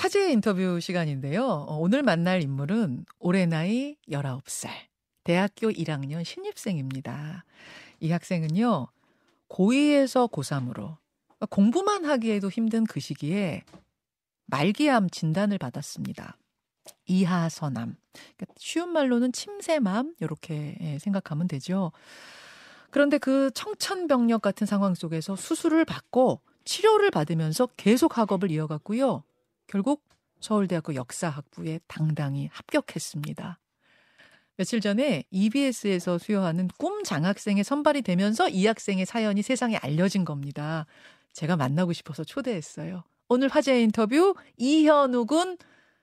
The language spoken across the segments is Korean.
화제 인터뷰 시간인데요. 어, 오늘 만날 인물은 올해 나이 19살, 대학교 1학년 신입생입니다. 이 학생은요, 고2에서 고3으로 공부만 하기에도 힘든 그 시기에 말기암 진단을 받았습니다. 이하선암. 그러니까 쉬운 말로는 침새맘, 이렇게 예, 생각하면 되죠. 그런데 그 청천벽력 같은 상황 속에서 수술을 받고 치료를 받으면서 계속 학업을 이어갔고요. 결국 서울대학교 역사학부에 당당히 합격했습니다. 며칠 전에 EBS에서 수여하는 꿈 장학생에 선발이 되면서 이 학생의 사연이 세상에 알려진 겁니다. 제가 만나고 싶어서 초대했어요. 오늘 화제 인터뷰 이현우 군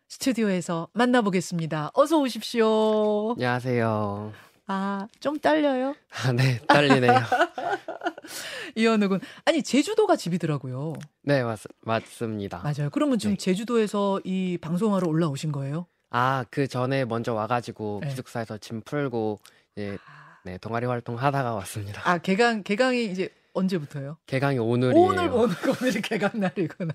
스튜디오에서 만나보겠습니다. 어서 오십시오. 안녕하세요. 아, 좀 떨려요? 아, 네, 떨리네요. 이현우 군. 아니, 제주도가 집이더라고요. 네, 맞, 맞습니다. 맞아요. 그러면 지금 네. 제주도에서 이 방송하러 올라오신 거예요? 아, 그 전에 먼저 와가지고 네. 기숙사에서 짐 풀고, 이제, 네, 동아리 활동 하다가 왔습니다. 아, 개강, 개강이 이제 언제부터요? 개강이 오늘이에요. 오늘, 오늘, 오늘이 개강날이구나.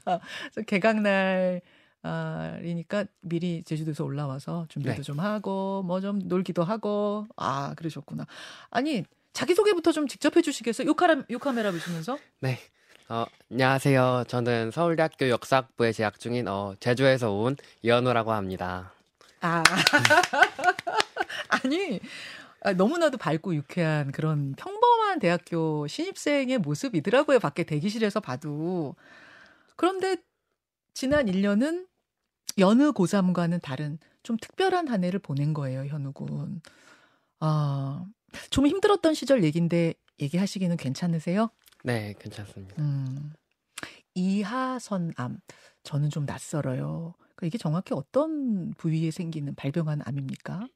개강날, 아, 이니까 미리 제주도에서 올라와서 준비도 네. 좀 하고, 뭐 좀 놀기도 하고, 아, 그러셨구나. 아니, 자기 소개부터 좀 직접 해주시겠어요? 요, 카라, 요 카메라 보시면서? 네. 어, 안녕하세요. 저는 서울대학교 역사학부에 재학 중인, 어, 제주에서 온 이현우라고 합니다. 아. 아니, 아, 너무나도 밝고 유쾌한 그런 평범한 대학교 신입생의 모습이더라고요. 밖에 대기실에서 봐도. 그런데 지난 1년은 여느 고3과는 다른 좀 특별한 한 해를 보낸 거예요, 현우 군. 아, 좀 힘들었던 시절 얘긴데 얘기하시기는 괜찮으세요? 네, 괜찮습니다. 음. 이하선암. 저는 좀 낯설어요. 그러니까 이게 정확히 어떤 부위에 생기는 발병한 암입니까?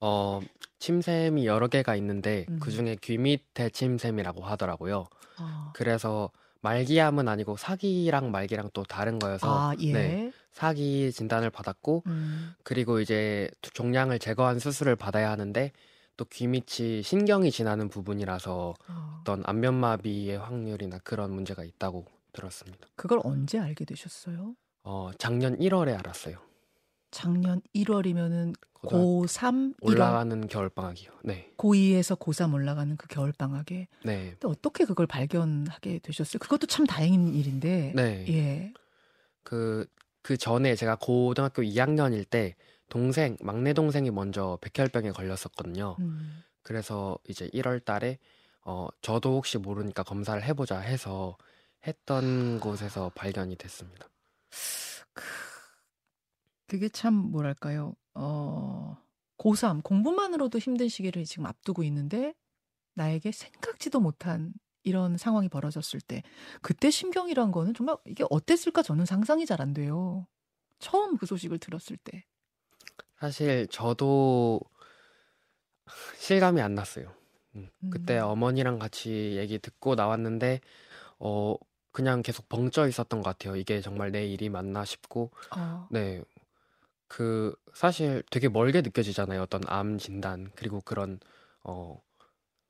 어, 침샘이 여러 개가 있는데, 음. 그 중에 귀 밑에 침샘이라고 하더라고요. 아, 그래서 말기암은 아니고 사기랑 말기랑 또 다른 거여서, 아, 예. 네, 사기 진단을 받았고, 음, 그리고 이제 종양을 제거한 수술을 받아야 하는데 또 귀 밑이 신경이 지나는 부분이라서 어, 어떤 안면마비의 확률이나 그런 문제가 있다고 들었습니다. 그걸 언제 알게 되셨어요? 어, 작년 1월에 알았어요. 작년 1월이면은 고등학- 고3 1월, 올라가는 겨울 방학이요. 네, 고2에서 고3 올라가는 그 겨울 방학에. 네, 근데 어떻게 그걸 발견하게 되셨어요? 그것도 참 다행인 일인데. 네. 예. 그, 그 전에 제가 고등학교 2학년일 때 동생, 막내 동생이 먼저 백혈병에 걸렸었거든요. 음. 그래서 이제 1월 달에 어, 저도 혹시 모르니까 검사를 해 보자 해서 했던 곳에서 발견이 됐습니다. 그게 참 뭐랄까요? 어, 고3 공부만으로도 힘든 시기를 지금 앞두고 있는데 나에게 생각지도 못한 이런 상황이 벌어졌을 때 그때 심경이란 거는 정말 이게 어땠을까 저는 상상이 잘 안 돼요. 처음 그 소식을 들었을 때. 사실 저도 실감이 안 났어요. 음, 그때 음. 어머니랑 같이 얘기 듣고 나왔는데 어 그냥 계속 벙쪄 있었던 것 같아요. 이게 정말 내 일이 맞나 싶고 아, 네. 그 사실 되게 멀게 느껴지잖아요. 어떤 암 진단 그리고 그런 어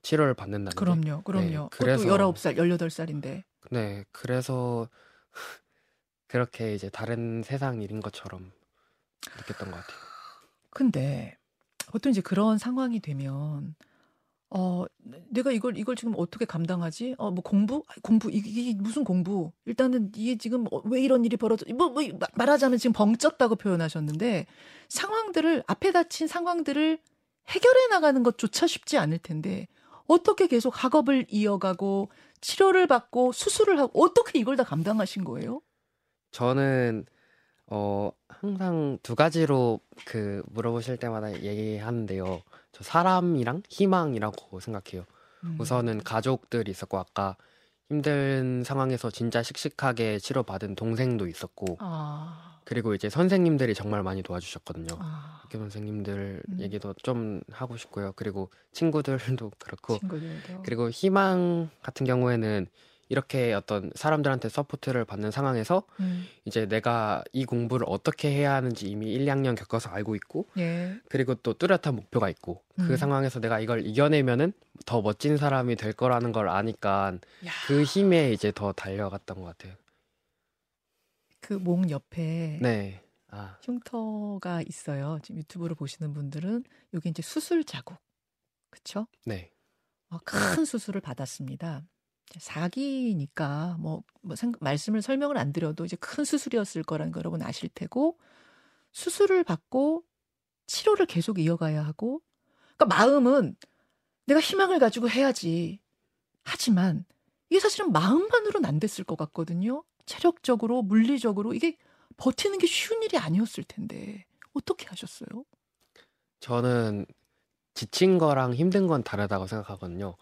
치료를 받는다는 게. 그럼요, 그럼요. 그래서- 그것도 19살, 18살인데. 네. 그래서 그렇게 이제 다른 세상 일인 것처럼 느꼈던 것 같아요. 근데 보통 이제 그런 상황이 되면 어 내가 이걸 이걸 지금 어떻게 감당하지? 어 뭐 공부? 공부 이게, 이게 무슨 공부? 일단은 이게 지금 어, 왜 이런 일이 벌어져? 뭐, 뭐 마- 말하자면 지금 벙쪘다고 표현하셨는데 상황들을 앞에 닥친 상황들을 해결해 나가는 것조차 쉽지 않을 텐데 어떻게 계속 학업을 이어가고 치료를 받고 수술을 하고 어떻게 이걸 다 감당하신 거예요? 저는 어 항상 두 가지로 그 물어보실 때마다 얘기하는데요. 저 사람이랑 희망이라고 생각해요. 음. 우선은 가족들이 있었고 아까 힘든 상황에서 진짜 씩씩하게 치료받은 동생도 있었고 아, 그리고 이제 선생님들이 정말 많이 도와주셨거든요. 아 학교 선생님들 음. 얘기도 좀 하고 싶고요. 그리고 친구들도 그렇고 친구들도 그리고 희망 같은 경우에는 이렇게 어떤 사람들한테 support를 받는 상황에서 음, 이제 내가 이 공부를 어떻게 해야 하는지 이미 1, 2학년 겪어서 알고 있고 예. 그리고 또 뚜렷한 목표가 있고 그 음. 상황에서 내가 이걸 이겨내면은 더 멋진 사람이 될 거라는 걸 아니까 야. 그 힘에 이제 더 달려갔던 것 같아요. 그 그 목 옆에 네. 아, 흉터가 있어요. 지금 유튜브로 보시는 분들은 여기 이제 수술 자국. 그쵸? 네. 어, 큰 수술을 받았습니다. 사기니까 뭐, 뭐 생- 말씀을 설명을 안 드려도 이제 큰 수술이었을 거라는 거 여러분 아실 테고 수술을 받고 치료를 계속 이어가야 하고 그러니까 마음은 내가 희망을 가지고 해야지 하지만 이게 사실은 마음만으로는 안 됐을 것 같거든요. 체력적으로 물리적으로 이게 버티는 게 쉬운 일이 아니었을 텐데 어떻게 하셨어요? 저는 지친 거랑 힘든 건 다르다고 생각하거든요.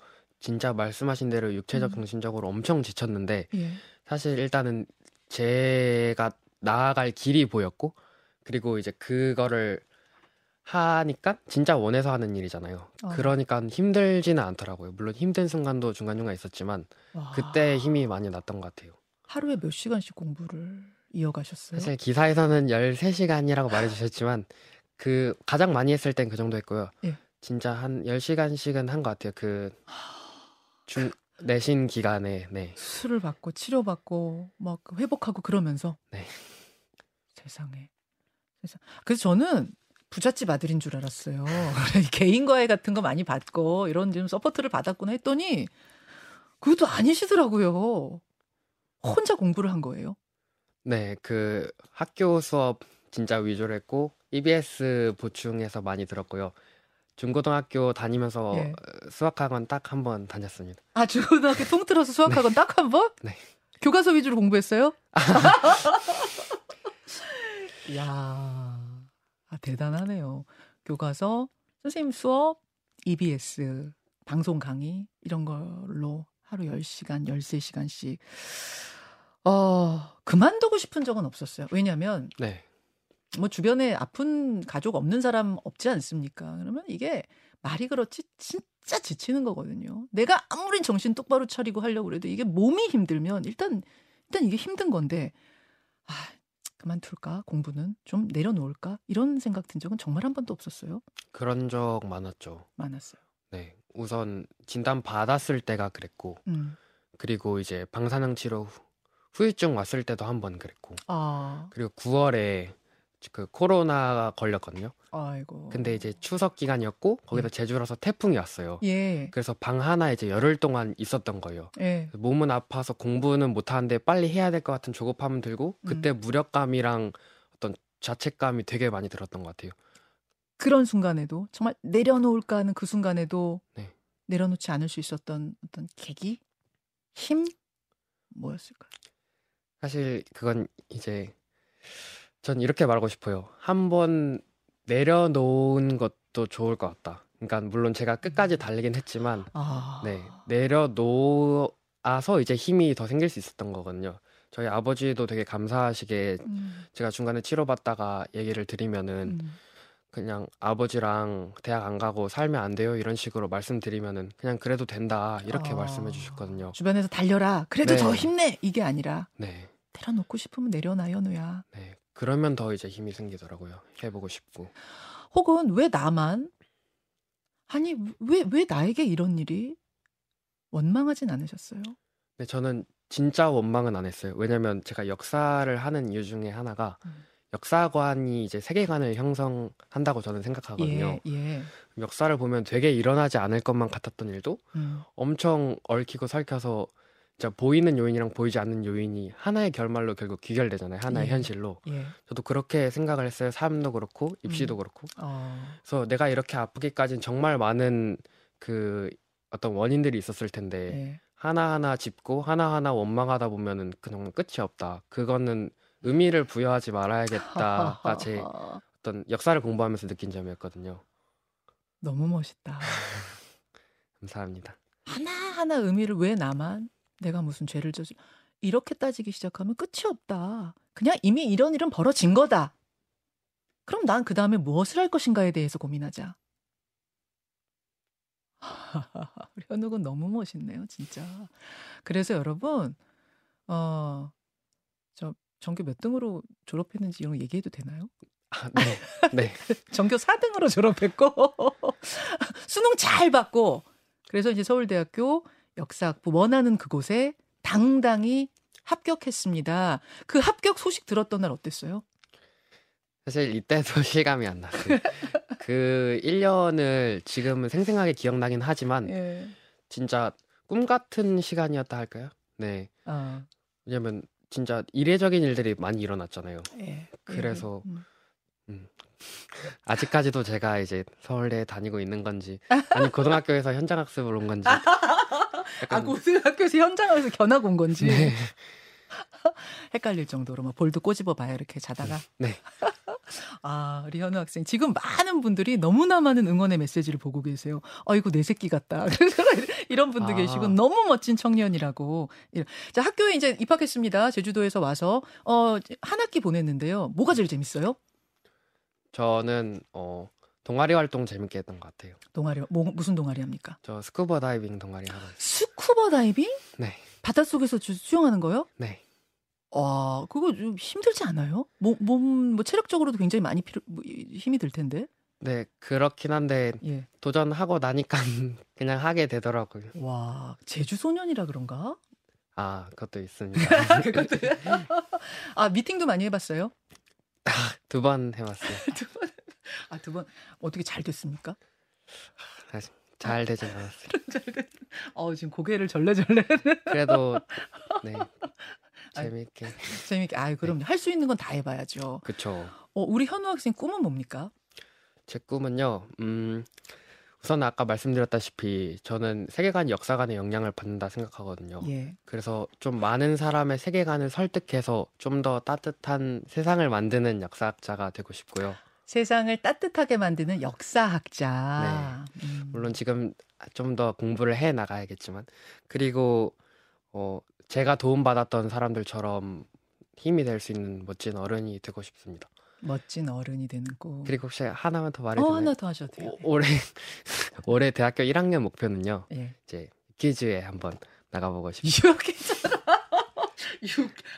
진짜 말씀하신 대로 육체적, 음. 정신적으로 엄청 지쳤는데 예. 사실 일단은 제가 나아갈 길이 보였고 그리고 이제 그거를 하니까 진짜 원해서 하는 일이잖아요. 어. 그러니까 힘들지는 않더라고요. 물론 힘든 순간도 중간중간 있었지만 와. 그때 힘이 많이 났던 것 같아요. 하루에 몇 시간씩 공부를 이어가셨어요? 사실 기사에서는 13시간이라고 말해주셨지만 그 가장 많이 했을 땐 그 정도 했고요. 예. 진짜 한 10시간씩은 한 것 같아요. 그 중, 내신 기간에 네. 수술을 받고 치료받고 막 회복하고 그러면서 네. 세상에 세상 그래서 저는 부잣집 아들인 줄 알았어요 개인 과외 같은 거 많이 받고 이런 좀 support를 받았구나 했더니 그것도 아니시더라고요 혼자 공부를 한 거예요 네, 그 학교 수업 진짜 위주로 했고 EBS 보충해서 많이 들었고요. 중고등학교 다니면서 예. 수학학원 딱 한 번 다녔습니다. 아 중고등학교 통틀어서 수학학원 딱한 번? 네. 교과서 위주로 공부했어요? 이야 아, 대단하네요. 교과서, 선생님 수업, EBS, 방송 강의 이런 걸로 하루 10시간, 13시간씩 어, 그만두고 싶은 적은 없었어요. 왜냐면 네, 뭐 주변에 아픈 가족 없는 사람 없지 않습니까? 그러면 이게 말이 그렇지 진짜 지치는 거거든요. 내가 아무리 정신 똑바로 차리고 하려고 그래도 이게 몸이 힘들면 일단 일단 이게 힘든 건데 아 그만둘까 공부는 좀 내려놓을까 이런 생각 든 적은 정말 한 번도 없었어요. 그런 적 많았죠. 많았어요. 네, 우선 진단 받았을 때가 그랬고 음. 그리고 이제 방사능 치료 후- 후유증 왔을 때도 한 번 그랬고 아 그리고 9월에 그 코로나가 걸렸거든요. 아이고. 근데 이제 추석 기간이었고 거기다 제주라서 태풍이 왔어요. 예 그래서 방 하나 이제 열흘 동안 있었던 거예요. 예. 몸은 아파서 공부는 못 하는데 빨리 해야 될 것 같은 조급함 들고 음. 그때 무력감이랑 어떤 자책감이 되게 많이 들었던 것 같아요. 그런 순간에도 정말 내려놓을까 하는 그 순간에도 네. 내려놓지 않을 수 있었던 어떤 계기, 힘 뭐였을까요? 사실 그건 이제 전 이렇게 말하고 싶어요. 한번 내려놓은 것도 좋을 것 같다. 그러니까 물론 제가 끝까지 달리긴 했지만 아, 네 내려놓아서 이제 힘이 더 생길 수 있었던 거거든요. 저희 아버지도 되게 감사하시게 음, 제가 중간에 치료받다가 얘기를 드리면은 음. 그냥 아버지랑 대학 안 가고 살면 안 돼요 이런 식으로 말씀드리면은 그냥 그래도 된다 이렇게 아. 말씀해 주셨거든요. 주변에서 달려라. 그래도 네. 더 힘내. 이게 아니라 네, 내려놓고 싶으면 내려놔 연우야. 네 그러면 더 이제 힘이 생기더라고요. 해보고 싶고. 혹은 왜 나만 아니 왜 왜 나에게 이런 일이 원망하진 않으셨어요? 네 저는 진짜 원망은 안 했어요. 왜냐면 제가 역사를 하는 이유 중에 하나가 음. 역사관이 이제 세계관을 형성한다고 저는 생각하거든요. 예, 예. 역사를 보면 되게 일어나지 않을 것만 같았던 일도 음, 엄청 얽히고 설켜서 진짜 보이는 요인이랑 보이지 않는 요인이 하나의 결말로 결국 귀결되잖아요. 하나의 예. 현실로. 예. 저도 그렇게 생각을 했어요. 삶도 그렇고 입시도 음. 그렇고. 어, 그래서 내가 이렇게 아프기까지는 정말 많은 그 어떤 원인들이 있었을 텐데 예. 하나하나 짚고 하나하나 원망하다 보면은 그 정말 끝이 없다. 그거는 의미를 부여하지 말아야겠다가 제 어떤 역사를 공부하면서 느낀 점이었거든요. 너무 멋있다. 감사합니다. 하나하나 의미를 왜 나만 내가 무슨 죄를 저지 이렇게 따지기 시작하면 끝이 없다. 그냥 이미 이런 일은 벌어진 거다. 그럼 난 그 다음에 무엇을 할 것인가에 대해서 고민하자. 우리 현욱은 너무 멋있네요, 진짜. 그래서 여러분, 어, 저 전교 몇 등으로 졸업했는지 이런 거 얘기해도 되나요? 아, 네. 네. 전교 4등으로 졸업했고 수능 잘 받고 그래서 이제 서울대학교 역사학부 원하는 그곳에 당당히 합격했습니다. 그 합격 소식 들었던 날 어땠어요? 사실 이때도 실감이 안 났어요. 그 1년을 지금은 생생하게 기억나긴 하지만 예. 진짜 꿈 같은 시간이었다 할까요? 네. 아, 왜냐면 진짜 이례적인 일들이 많이 일어났잖아요. 예. 그래서 음. 아직까지도 제가 이제 서울대 다니고 있는 건지 아니 고등학교에서 현장 학습을 온 건지 아, 고등학교에서 현장에서 견학 온 건지 네. 헷갈릴 정도로 막 볼도 꼬집어 봐요 이렇게 자다가. 네. 아 우리 현우 학생 지금 많은 분들이 너무나 많은 응원의 메시지를 보고 계세요. 아이고 내 새끼 같다. 이런 분도 아. 계시고 너무 멋진 청년이라고. 자 학교에 이제 입학했습니다. 제주도에서 와서 어한 학기 보냈는데요. 뭐가 제일 재밌어요? 저는 어 동아리 활동 재밌게 했던 것 같아요. 동아리 뭐, 무슨 동아리 합니까? 저 스쿠버 다이빙 동아리 하고 있어요. 스쿠버 다이빙? 네. 바닷속에서 주- 수영하는 거요? 네. 와, 그거 좀 힘들지 않아요? 몸, 몸, 뭐 체력적으로도 굉장히 많이 필요, 뭐, 이- 힘이 들 텐데. 네, 그렇긴 한데 예. 도전하고 나니까 그냥 하게 되더라고요. 와, 제주 소년이라 그런가? 아, 그것도 있습니다. 그것도. 아, 미팅도 많이 해봤어요? 두번 해봤어요. 두 번. 아, 두 번. 어떻게 잘 됐습니까? 잘 되진 않았어요. 잘 됐. 어, 지금 고개를 절레절레. 그래도 네 재밌게 재밌게. 아, 그럼 할수 있는 건 다 해 봐야죠. 그쵸. 어, 우리 현우 학생 꿈은 뭡니까? 제 꿈은요. 음 우선 아까 말씀드렸다시피 저는 세계관 역사관의 영향을 받는다 생각하거든요. 예. 그래서 좀 많은 사람의 세계관을 설득해서 좀 더 따뜻한 세상을 만드는 역사학자가 되고 싶고요. 세상을 따뜻하게 만드는 역사학자. 음. 네. 물론 지금 좀 더 공부를 해 나가야겠지만 그리고 어 제가 도움받았던 사람들처럼 힘이 될 수 있는 멋진 어른이 되고 싶습니다. 멋진 어른이 되는 꿈. 그리고 혹시 하나만 더 어, 말해주면 하나 더 하셔도 돼요. 오- 올해 올해 대학교 1학년 목표는요. 예. 이제 퀴즈에 한번 나가보고 싶어요.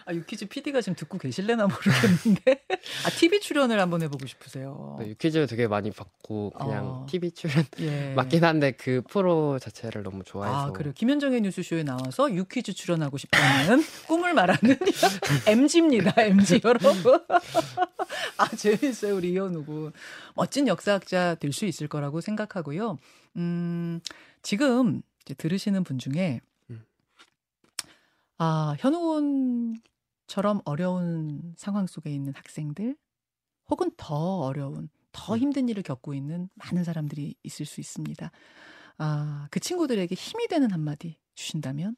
아, 유퀴즈 PD가 지금 듣고 계실래나 모르겠는데. 아, TV 출연을 한번 해보고 싶으세요. 네, 퀴즈 되게 많이 받고 그냥 어. TV 출연 예. 맞긴 한데 그 프로 자체를 너무 좋아해서 아, 그래요. 김현정의 뉴스쇼에 나와서 유퀴즈 출연하고 싶다는 꿈을 말하는 MG입니다. MG 여러분. 아, 재밌어요. 우리 이현우 군. 멋진 역사학자 될 수 있을 거라고 생각하고요. 음, 지금 들으시는 분 중에 음. 아, 현우 군처럼 어려운 상황 속에 있는 학생들 혹은 더 어려운 더 음. 힘든 일을 겪고 있는 많은 사람들이 있을 수 있습니다. 아, 그 친구들에게 힘이 되는 한마디 주신다면?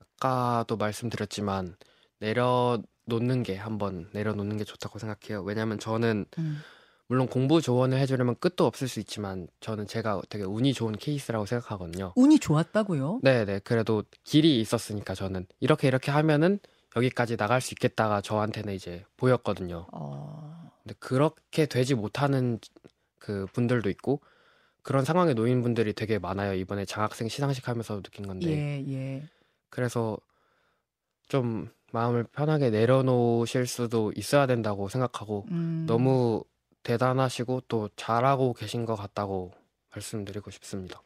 아까도 말씀드렸지만 내려놓는 게 한번 내려놓는 게 좋다고 생각해요. 왜냐하면 저는 음, 물론 공부 조언을 해주려면 끝도 없을 수 있지만 저는 제가 되게 운이 좋은 케이스라고 생각하거든요. 운이 좋았다고요? 네네 그래도 길이 있었으니까 저는 이렇게 이렇게 하면은 여기까지 나갈 수 있겠다가 저한테는 이제 보였거든요. 어, 근데 그렇게 되지 못하는 그 분들도 있고 그런 상황에 놓인 분들이 되게 많아요. 이번에 장학생 시상식 하면서 느낀 건데 예, 예. 그래서 좀 마음을 편하게 내려놓으실 수도 있어야 된다고 생각하고 음, 너무 대단하시고 또 잘하고 계신 것 같다고 말씀드리고 싶습니다.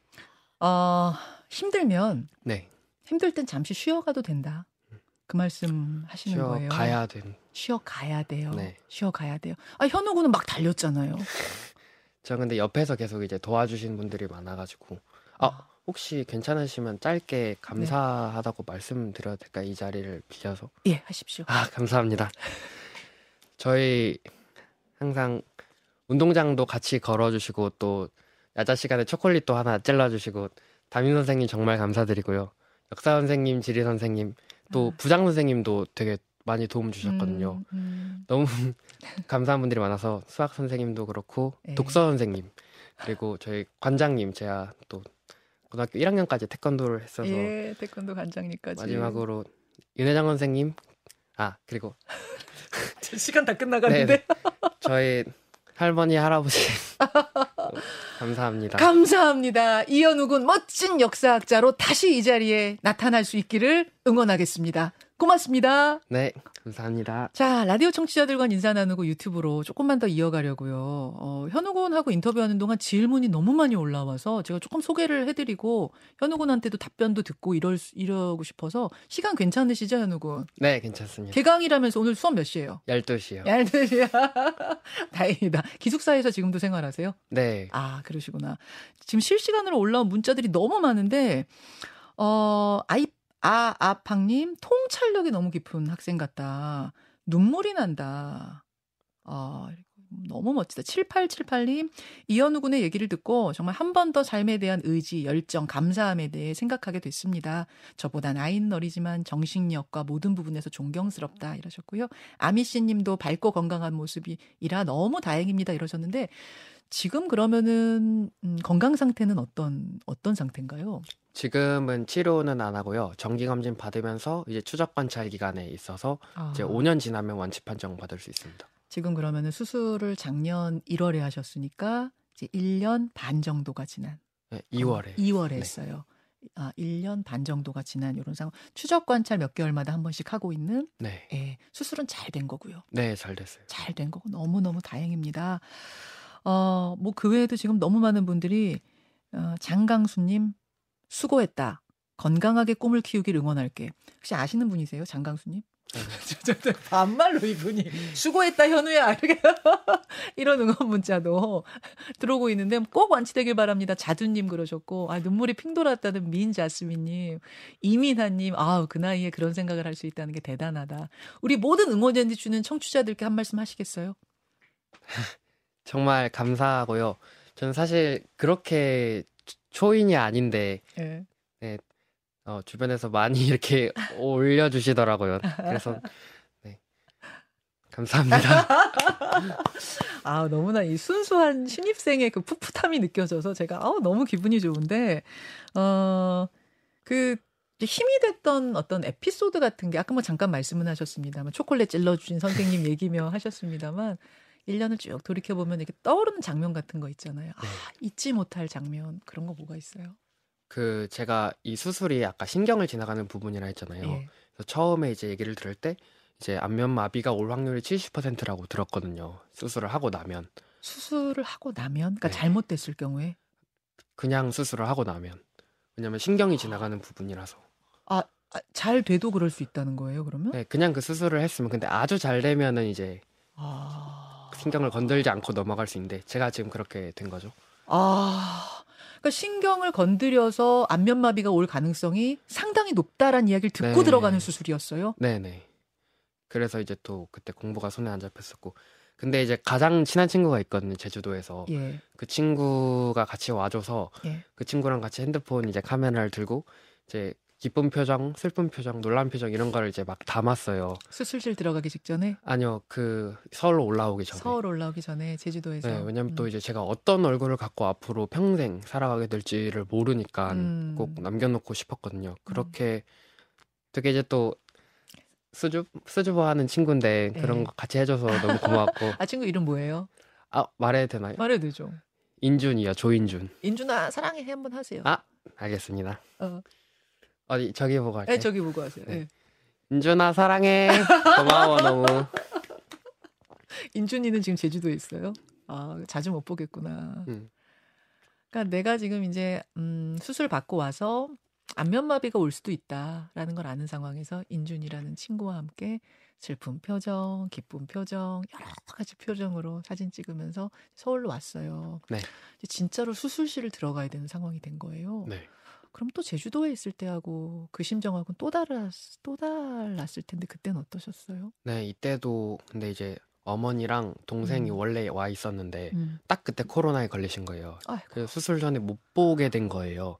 어, 힘들면 네, 힘들 땐 잠시 쉬어가도 된다. 그 말씀 하시는 쉬어 거예요. 가야 된. 쉬어 가야 돼요. 네. 쉬어 가야 돼요. 아, 현우 군은 막 달렸잖아요. 저 근데 옆에서 계속 이제 도와주신 분들이 많아가지고 아 혹시 괜찮으시면 짧게 감사하다고 말씀드려도 될까요? 이 자리를 빌려서. 예, 하십시오. 아, 감사합니다. 저희 항상 운동장도 같이 걸어주시고 또 야자 시간에 초콜릿도 하나 찔러주시고 담임 선생님 정말 감사드리고요. 역사 선생님, 지리 선생님, 또 아. 부장 선생님도 되게 많이 도움 주셨거든요. 음, 음. 너무 감사한 분들이 많아서 수학 선생님도 그렇고 네. 독서 선생님 그리고 저희 관장님 제가 또 고등학교 1학년까지 태권도를 했어서 예, 태권도 관장님까지. 마지막으로 윤회장 선생님 아 그리고 시간 다 끝나가는데. 저희 할머니 할아버지 감사합니다. 감사합니다. 이현우 군 멋진 역사학자로 다시 이 자리에 나타날 수 있기를 응원하겠습니다. 고맙습니다. 네, 감사합니다. 자, 라디오 청취자들과 인사 나누고 유튜브로 조금만 더 이어가려고요. 어, 현우 군하고 인터뷰하는 동안 질문이 너무 많이 올라와서 제가 조금 소개를 해드리고 현우 군한테도 답변도 듣고 이럴 수- 이러고 싶어서 시간 괜찮으시죠, 현우 군? 네, 괜찮습니다. 개강이라면서 오늘 수업 몇 시예요? 12시요. 얄드시야. 다행이다. 기숙사에서 지금도 생활하세요? 네. 아, 그러시구나. 지금 실시간으로 올라온 문자들이 너무 많은데, 어, 아이, 아, 아팡님, 통찰력이 너무 깊은 학생 같다. 눈물이 난다. 아, 너무 멋지다. 7878님, 이현우 군의 얘기를 듣고 정말 한 번 더 삶에 대한 의지, 열정, 감사함에 대해 생각하게 됐습니다. 저보다 나이는 어리지만 정신력과 모든 부분에서 존경스럽다. 이러셨고요. 아미씨 님도 밝고 건강한 모습이라 너무 다행입니다. 이러셨는데, 지금 그러면은, 음, 건강 상태는 어떤, 어떤 상태인가요? 지금은 치료는 안 하고요. 정기 검진 받으면서 이제 추적 관찰 기간에 있어서 이제 아. 5년 지나면 완치 판정 받을 수 있습니다. 지금 그러면은 수술을 작년 1월에 하셨으니까 이제 1년 반 정도가 지난 네, 2월에. 2월에 네. 했어요. 아, 1년 반 정도가 지난 이런 상황. 추적 관찰 몇 개월마다 한 번씩 하고 있는 네. 예, 수술은 잘 된 거고요. 네, 잘 됐어요. 잘 된 거고 너무너무 다행입니다. 어, 뭐 그 외에도 지금 너무 많은 분들이 어, 장강수 님 수고했다. 건강하게 꿈을 키우길 응원할게. 혹시 아시는 분이세요? 장강수 님? 저, 저, 저, 반말로 이분이 수고했다 현우야 이렇게 이런 응원 문자도 들어오고 있는데 꼭 완치되길 바랍니다. 자두님 그러셨고 아 눈물이 핑 돌았다는 민자스민님 이민하님 아그 나이에 그런 생각을 할 수 있다는 게 대단하다. 우리 모든 응원 전지 주는 청취자들께 한 말씀 하시겠어요? 정말 감사하고요. 저는 사실 그렇게 초- 초인이 아닌데 예. 어, 주변에서 많이 이렇게 올려주시더라고요. 그래서 네. 감사합니다. 아 너무나 이 순수한 신입생의 그 풋풋함이 느껴져서 제가 아우 너무 기분이 좋은데 어그 힘이 됐던 어떤 에피소드 같은 게 아까 뭐 잠깐 말씀은 하셨습니다만 초콜릿 찔러주신 선생님 얘기며 하셨습니다만 1년을 쭉 돌이켜 보면 이렇게 떠오르는 장면 같은 거 있잖아요. 아 네. 잊지 못할 장면 그런 거 뭐가 있어요? 그 제가 이 수술이 아까 신경을 지나가는 부분이라 했잖아요. 예. 그래서 처음에 이제 얘기를 들을 때 이제 안면 마비가 올 확률이 70%라고 들었거든요. 수술을 하고 나면 수술을 하고 나면 그러니까 네. 잘못됐을 경우에 그냥 수술을 하고 나면 왜냐면 신경이 지나가는 부분이라서 아, 잘 돼도 그럴 수 있다는 거예요 그러면? 네, 그냥 그 수술을 했으면 근데 아주 잘 되면은 이제 아 신경을 건들지 않고 넘어갈 수 있는데 제가 지금 그렇게 된 거죠. 아, 그러니까 신경을 건드려서 안면마비가 올 가능성이 상당히 높다라는 이야기를 듣고 네. 들어가는 수술이었어요. 네 네. 그래서 이제 또 그때 공부가 손에 안 잡혔었고. 근데 이제 가장 친한 친구가 있거든요, 제주도에서. 예, 그 친구가 같이 와줘서 예. 그 친구랑 같이 핸드폰 이제 카메라를 들고 이제 기쁜 표정, 슬픈 표정, 놀란 표정 이런 거를 이제 막 담았어요. 수술실 들어가기 직전에 아니요, 그 서울로 올라오기 전에. 서울 올라오기 전에 제주도에서. 네, 왜냐면 또 음. 이제 제가 어떤 얼굴을 갖고 앞으로 평생 살아가게 될지를 모르니까 음. 꼭 남겨놓고 싶었거든요. 그렇게 되게 이제 또 수줍 수줍어하는 친구인데 그런 네. 거 같이 해줘서 너무 고맙고 아 친구 이름 뭐예요? 아 말해도 되나요? 말해도 되죠. 인준이요, 조인준. 인준아 사랑해 한번 하세요. 아. 알겠습니다. 어. 어디 저기 보고 할게요. 네, 저기 보고 하세요. 네. 네. 인준아 사랑해. 고마워 너무. 인준이는 지금 제주도에 있어요. 아 자주 못 보겠구나. 음. 그러니까 내가 지금 이제 음, 수술 받고 와서 안면마비가 올 수도 있다라는 걸 아는 상황에서 인준이라는 친구와 함께 슬픈 표정, 기쁜 표정, 여러 가지 표정으로 사진 찍으면서 서울로 왔어요. 네. 진짜로 수술실을 들어가야 되는 상황이 된 거예요. 네. 그럼 또 제주도에 있을 때하고 그 심정하고는 또 달랐 또 달랐을 텐데 그때는 어떠셨어요? 네, 이때도 근데 이제 어머니랑 동생이 음. 원래 와 있었는데 음. 딱 그때 코로나에 걸리신 거예요. 아이고, 그래서 수술 전에 못 보게 된 거예요.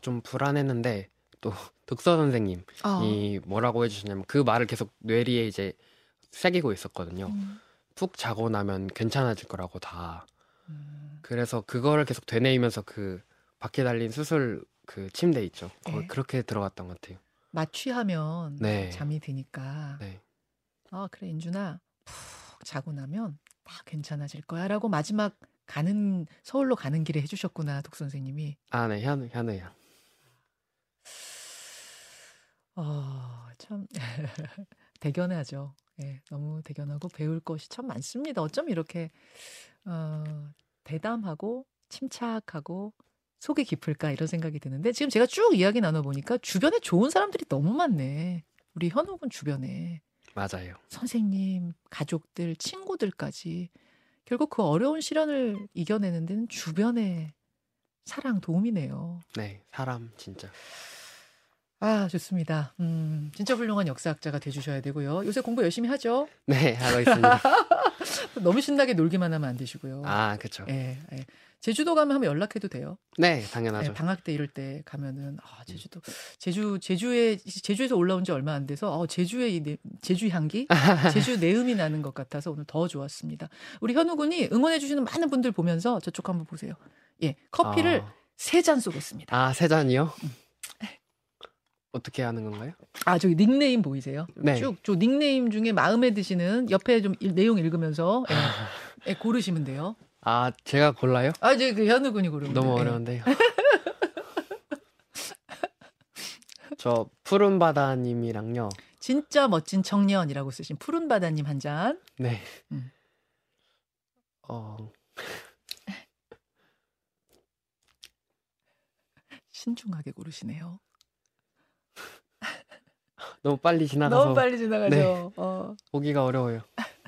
좀 불안했는데 또 덕서 선생님이 아. 뭐라고 해주시냐면 그 말을 계속 뇌리에 이제 새기고 있었거든요. 음. 푹 자고 나면 괜찮아질 거라고 다. 음. 그래서 그거를 계속 되뇌이면서 그 밖에 달린 수술 그 침대 있죠. 네. 그렇게 들어갔던 것 같아요. 마취하면 네. 잠이 드니까 네. 아 그래 인준아 푹 자고 나면 다 괜찮아질 거야라고 마지막 가는 서울로 가는 길에 해주셨구나 독 선생님이 아, 네, 현우, 현우 양. 아, 참 대견하죠. 예, 너무 대견하고 배울 것이 참 많습니다. 어쩜 이렇게 어, 대담하고 침착하고 속이 깊을까 이런 생각이 드는데 지금 제가 쭉 이야기 나눠 보니까 주변에 좋은 사람들이 너무 많네. 우리 현욱은 주변에 맞아요. 선생님, 가족들, 친구들까지 결국 그 어려운 시련을 이겨내는 데는 주변의 사랑 도움이네요. 네, 사람 진짜. 아, 좋습니다. 음, 진짜 훌륭한 역사학자가 돼 주셔야 되고요. 요새 공부 열심히 하죠? 네, 하고 있습니다. 너무 신나게 놀기만 하면 안 되시고요. 아, 그렇죠. 예, 예. 제주도 가면 한번 연락해도 돼요. 네, 당연하죠. 예, 방학 때 이럴 때 가면은 아 제주도 제주 제주에 제주에서 올라온 지 얼마 안 돼서 어, 제주의 이 내, 제주 향기 제주 내음이 나는 것 같아서 오늘 더 좋았습니다. 우리 현우 군이 응원해 주시는 많은 분들 보면서 저쪽 한번 보세요. 예 커피를 아, 세잔 쏘겠습니다. 아, 세 잔이요? 어떻게 하는 건가요? 아 저기 닉네임 보이세요? 네. 쭉저 닉네임 중에 마음에 드시는 옆에 좀 일- 내용 읽으면서 예, 예, 고르시면 돼요. 아, 제가 골라요? 아 저기 그 현우 군이 고르면 너무. 예. 어려운데요. 저 푸른 바다님이랑요. 진짜 멋진 청년이라고 쓰신 푸른 바다님 한 잔. 네. 음. 어, 신중하게 고르시네요. 너무 빨리 지나가서 너무 빨리 지나가죠. 네. 어. 보기가 어려워요.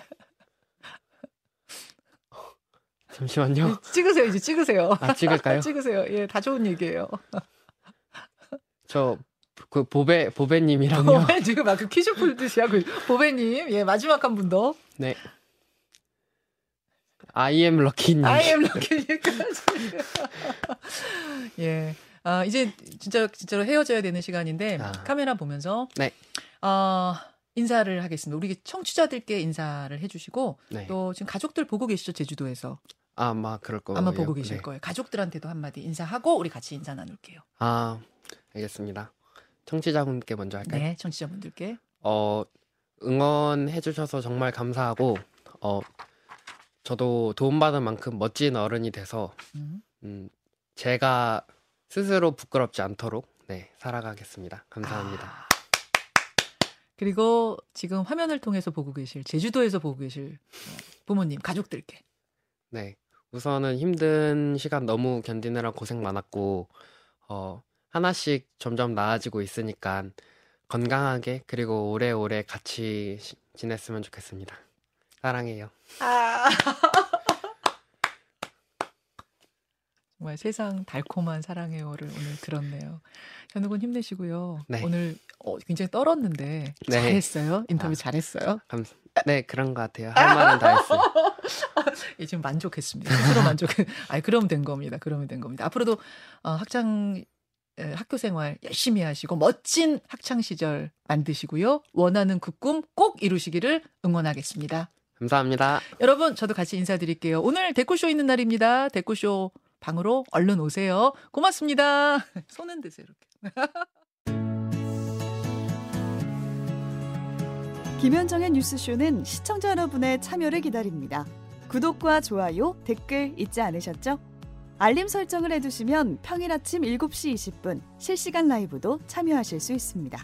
잠시만요. 찍으세요, 이제 찍으세요. 아, 찍을까요? 찍으세요. 예, 다 좋은 얘기예요. 저 그 보배 보배님이랑요. 보배 지금 막그 퀴즈 풀듯이 하고 있- 보배님, 예, 마지막 한 분 더. 네. I am 럭키님. I am 럭키님까지. 예. 아, 이제 진짜 진짜로 헤어져야 되는 시간인데 아. 카메라 보면서 네. 어, 인사를 하겠습니다. 우리 청취자들께 인사를 해주시고 네. 또 지금 가족들 보고 계시죠 제주도에서 아마 그럴 거예요. 아마 보고 계실 네. 거예요. 가족들한테도 한마디 인사하고 우리 같이 인사 나눌게요. 아, 알겠습니다. 청취자분께 먼저 할까요? 네, 청취자분들께. 어, 응원해 주셔서 정말 감사하고 어, 저도 도움받은 만큼 멋진 어른이 돼서 음. 음, 제가 스스로 부끄럽지 않도록 네, 살아가겠습니다. 감사합니다. 아. 그리고 지금 화면을 통해서 보고 계실 제주도에서 보고 계실 어, 부모님, 가족들께. 네. 우선은 힘든 시간 너무 견디느라 고생 많았고, 어, 하나씩 점점 나아지고 있으니까 건강하게 그리고 오래오래 같이 시- 지냈으면 좋겠습니다. 사랑해요. 아. 정말 세상 달콤한 사랑해요를 오늘 들었네요. 현욱은 힘내시고요. 네. 오늘 어, 굉장히 떨었는데 네. 잘했어요. 인터뷰 아. 잘했어요. 감, 네, 그런 것 같아요. 할 말은 다 했어요. 예, 지금 만족했습니다. 스스로 만족. 아, 그러면 된 겁니다. 그러면 된 겁니다. 앞으로도 어, 학창 에, 학교 생활 열심히 하시고 멋진 학창 시절 만드시고요. 원하는 그 꿈 꼭 이루시기를 응원하겠습니다. 감사합니다. 여러분, 저도 같이 인사드릴게요. 오늘 데코쇼 있는 날입니다. 데코쇼 방으로 얼른 오세요. 고맙습니다. 손은 드세요, 이렇게. 김현정의 뉴스쇼는 시청자 여러분의 참여를 기다립니다. 구독과 좋아요, 댓글 잊지 않으셨죠? 알림 설정을 해두시면 평일 아침 7시 20분 실시간 라이브도 참여하실 수 있습니다.